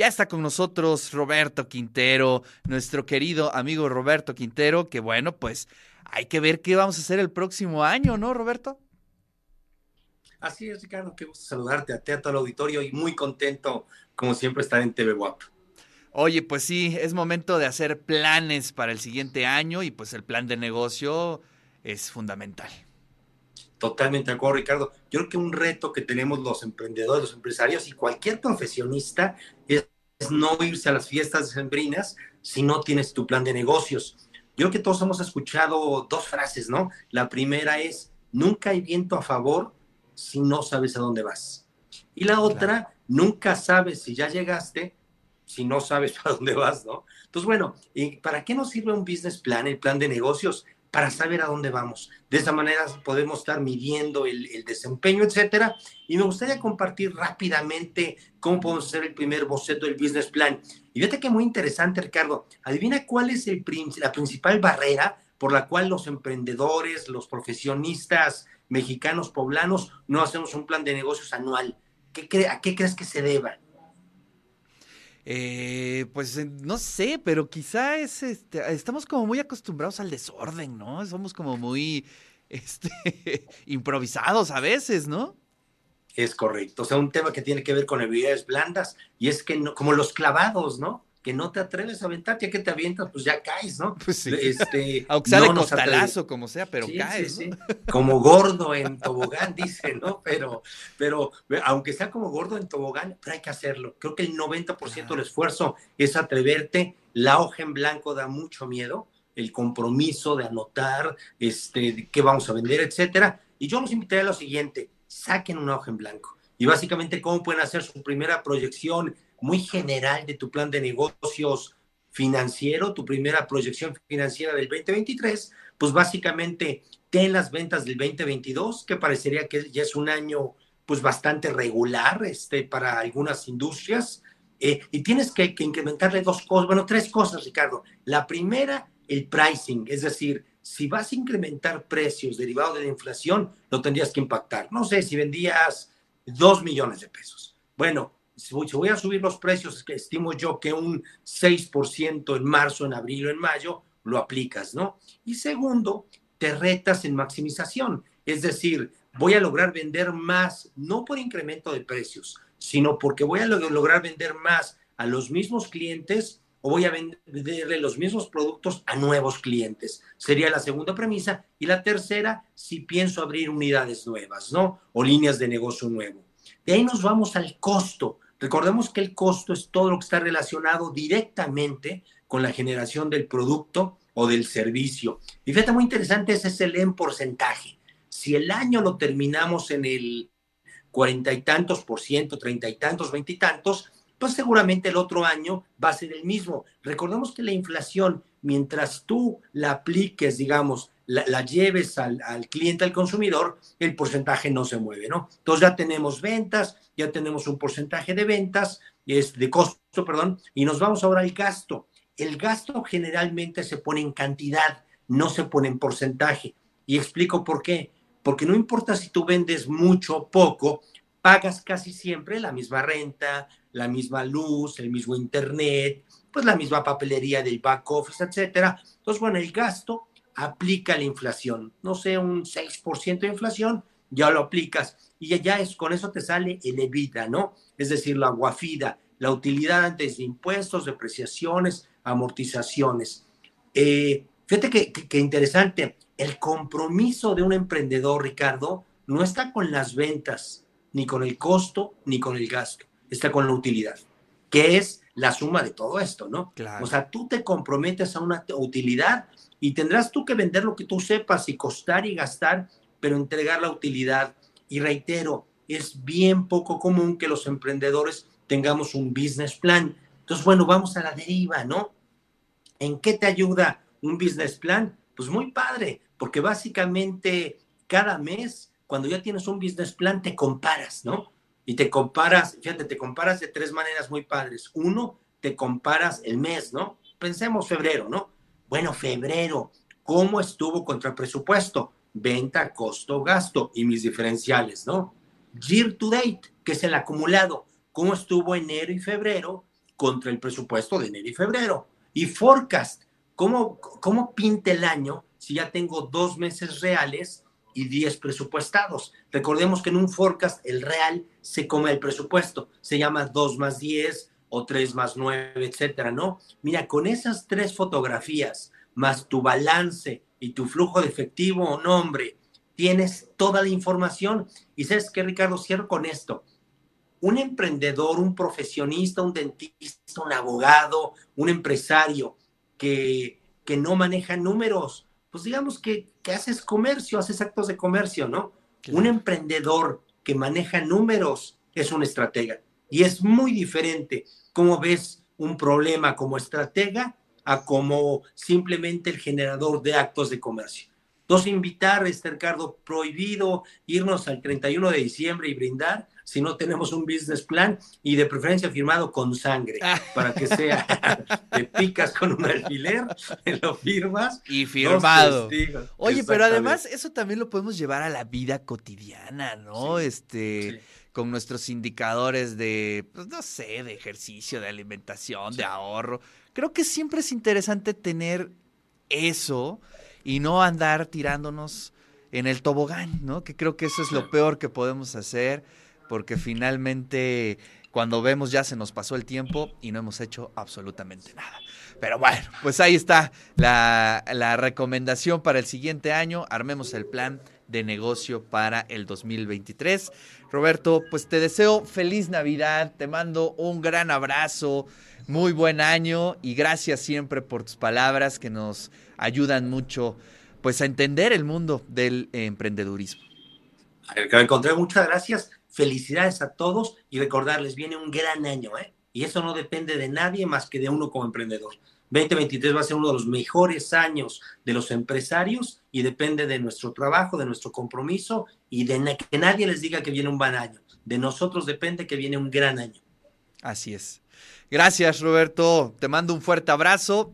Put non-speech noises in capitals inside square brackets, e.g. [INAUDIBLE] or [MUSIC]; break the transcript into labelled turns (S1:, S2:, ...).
S1: Ya está con nosotros Roberto Quintero, nuestro querido amigo Roberto Quintero, que bueno, pues hay que ver qué vamos a hacer el próximo año, ¿no, Roberto?
S2: Así es, Ricardo, qué gusto saludarte a ti, a todo el auditorio y muy contento, como siempre, estar en TV WAP.
S1: Oye, pues sí, es momento de hacer planes para el siguiente año y pues el plan de negocio es fundamental.
S2: Totalmente de acuerdo, Ricardo. Yo creo que un reto que tenemos los emprendedores, los empresarios y cualquier profesionista es no irse a las fiestas sembrinas si no tienes tu plan de negocios. Yo creo que todos hemos escuchado dos frases, ¿no? La primera es, nunca hay viento a favor si no sabes a dónde vas. Y la otra, nunca sabes si ya llegaste si no sabes [LAUGHS] a dónde vas, ¿no? Entonces, bueno, ¿y ¿para qué nos sirve un business plan, el plan de negocios? Para saber a dónde vamos. De esa manera podemos estar midiendo el, desempeño, etcétera. Y me gustaría compartir rápidamente cómo podemos hacer el primer boceto del business plan. Y fíjate que muy interesante, Ricardo. Adivina cuál es el, la principal barrera por la cual los emprendedores, los profesionistas mexicanos poblanos no hacemos un plan de negocios anual. ¿Qué ¿A qué crees que se deba?
S1: Eh, pues eh, no sé, pero quizá es, este, estamos como muy acostumbrados al desorden, ¿no? Somos como muy [LAUGHS] este, improvisados a veces, ¿no?
S2: Es correcto. O sea, un tema que tiene que ver con habilidades blandas y es que no, como los clavados, ¿no? Que no te atreves a aventar, ya que te avientas, pues ya caes, ¿no?
S1: Pues sí. Este, [LAUGHS] Aunque sea de costalazo, como sea, pero caes. Sí,
S2: Como gordo en tobogán, [LAUGHS] dice, ¿no? Pero, pero aunque sea como gordo en tobogán, pero hay que hacerlo. Creo que el 90% del esfuerzo es atreverte. La hoja en blanco da mucho miedo, el compromiso de anotar, este, qué vamos a vender, etcétera. Y yo los invité a lo siguiente, saquen una hoja en blanco. Y básicamente, ¿cómo pueden hacer su primera proyección muy general de tu plan de negocios financiero, tu primera proyección financiera del 2023, pues básicamente ten las ventas del 2022, que parecería que ya es un año pues bastante regular este, para algunas industrias, eh, y tienes que, que, incrementarle dos cosas, bueno, tres cosas, Ricardo. La primera, el pricing, es decir, si vas a incrementar precios derivados de la inflación, lo tendrías que impactar. No sé, si vendías dos millones de pesos. Bueno, si voy, a subir los precios, que estimo yo que un 6% en marzo, en abril o en mayo, lo aplicas, ¿no? Y segundo, te retas en maximización, es decir, voy a lograr vender más, no por incremento de precios, sino porque voy a lograr vender más a los mismos clientes o voy a venderle los mismos productos a nuevos clientes. Sería la segunda premisa. Y la tercera, si pienso abrir unidades nuevas, ¿no? O líneas de negocio nuevo. De ahí nos vamos al costo. Recordemos que el costo es todo lo que está relacionado directamente con la generación del producto o del servicio. Y fíjate, muy interesante, ese es el en porcentaje. Si el año lo terminamos en el cuarenta y tantos por ciento, treinta y tantos, veinte y tantos, pues seguramente el otro año va a ser el mismo. Recordemos que la inflación, mientras tú la apliques, digamos, la, lleves al, al, cliente, al consumidor, el porcentaje no se mueve, ¿no? Entonces ya tenemos ventas, ya tenemos un porcentaje de ventas, es de costo, perdón, y nos vamos ahora al gasto. El gasto generalmente se pone en cantidad, no se pone en porcentaje. Y explico por qué. Porque no importa si tú vendes mucho o poco, pagas casi siempre la misma renta, la misma luz, el mismo internet, pues la misma papelería del back office, etcétera. Entonces, bueno, el gasto aplica la inflación. No sé, un 6% de inflación, ya lo aplicas y ya es, con eso te sale el EBITDA, ¿no? Es decir, la guafida, la utilidad antes de impuestos, depreciaciones, amortizaciones. Eh, fíjate que, que, interesante, el compromiso de un emprendedor, Ricardo, no está con las ventas, ni con el costo, ni con el gasto, está con la utilidad, que es la suma de todo esto, ¿no? O sea, tú te comprometes a una utilidad y tendrás tú que vender lo que tú sepas y costar y gastar, pero entregar la utilidad. Y reitero, es bien poco común que los emprendedores tengamos un business plan. Entonces, bueno, vamos a la deriva, ¿no? ¿En qué te ayuda un business plan? Pues muy padre, porque básicamente cada mes, cuando ya tienes un business plan, te comparas, ¿no? Y te comparas, fíjate, te comparas de tres maneras muy padres. Uno, te comparas el mes, ¿no? Pensemos febrero, ¿no? Bueno, febrero, ¿cómo estuvo contra el presupuesto? Venta, costo, gasto y mis diferenciales, ¿no? Year to date, que es el acumulado. ¿Cómo estuvo enero y febrero contra el presupuesto de enero y febrero. Y forecast, ¿cómo, cómo pinta el año si ya tengo dos meses reales y 10 presupuestados? Recordemos que en un forecast el real se come el presupuesto, se llama 2 más 10 o 3 más 9, etcétera, ¿no? Mira, con esas tres fotografías, más tu balance y tu flujo de efectivo o nombre, tienes toda la información. Y sabes qué, Ricardo, cierro con esto un emprendedor, un profesionista, un dentista, un abogado, un empresario que, que no maneja números, pues digamos que, que, haces comercio, haces actos de comercio, ¿no? Un emprendedor que maneja números es un estratega. Y es muy diferente cómo ves un problema como estratega a como simplemente el generador de actos de comercio. Dos, invitar, este Ricardo, prohibido irnos al 31 de diciembre y brindar si no tenemos un business plan y de preferencia firmado con sangre, ah. para que sea, [LAUGHS] te picas con un alfiler, lo firmas.
S1: Y firmado. Oye, pero además eso también lo podemos llevar a la vida cotidiana, ¿no? este, con nuestros indicadores de, pues no sé, de ejercicio, de alimentación, de ahorro. Creo que siempre es interesante tener eso y no andar tirándonos en el tobogán, ¿no? Que creo que eso es lo peor que podemos hacer porque finalmente cuando vemos ya se nos pasó el tiempo y no hemos hecho absolutamente nada. Pero bueno, pues ahí está la, recomendación para el siguiente año. Armemos el plan de negocio para el 2023. Roberto, pues te deseo feliz Navidad, te mando un gran abrazo, muy buen año y gracias siempre por tus palabras que nos ayudan mucho pues a entender el mundo del emprendedurismo.
S2: Contrario, muchas gracias. Felicidades a todos y recordarles, viene un gran año, ¿eh? Y eso no depende de nadie más que de uno como emprendedor. 2023 va a ser uno de los mejores años de los empresarios y depende de nuestro trabajo, de nuestro compromiso y de que nadie les diga que viene un buen año. De nosotros depende que viene un gran año.
S1: Así es. Gracias, Roberto. Te mando un fuerte abrazo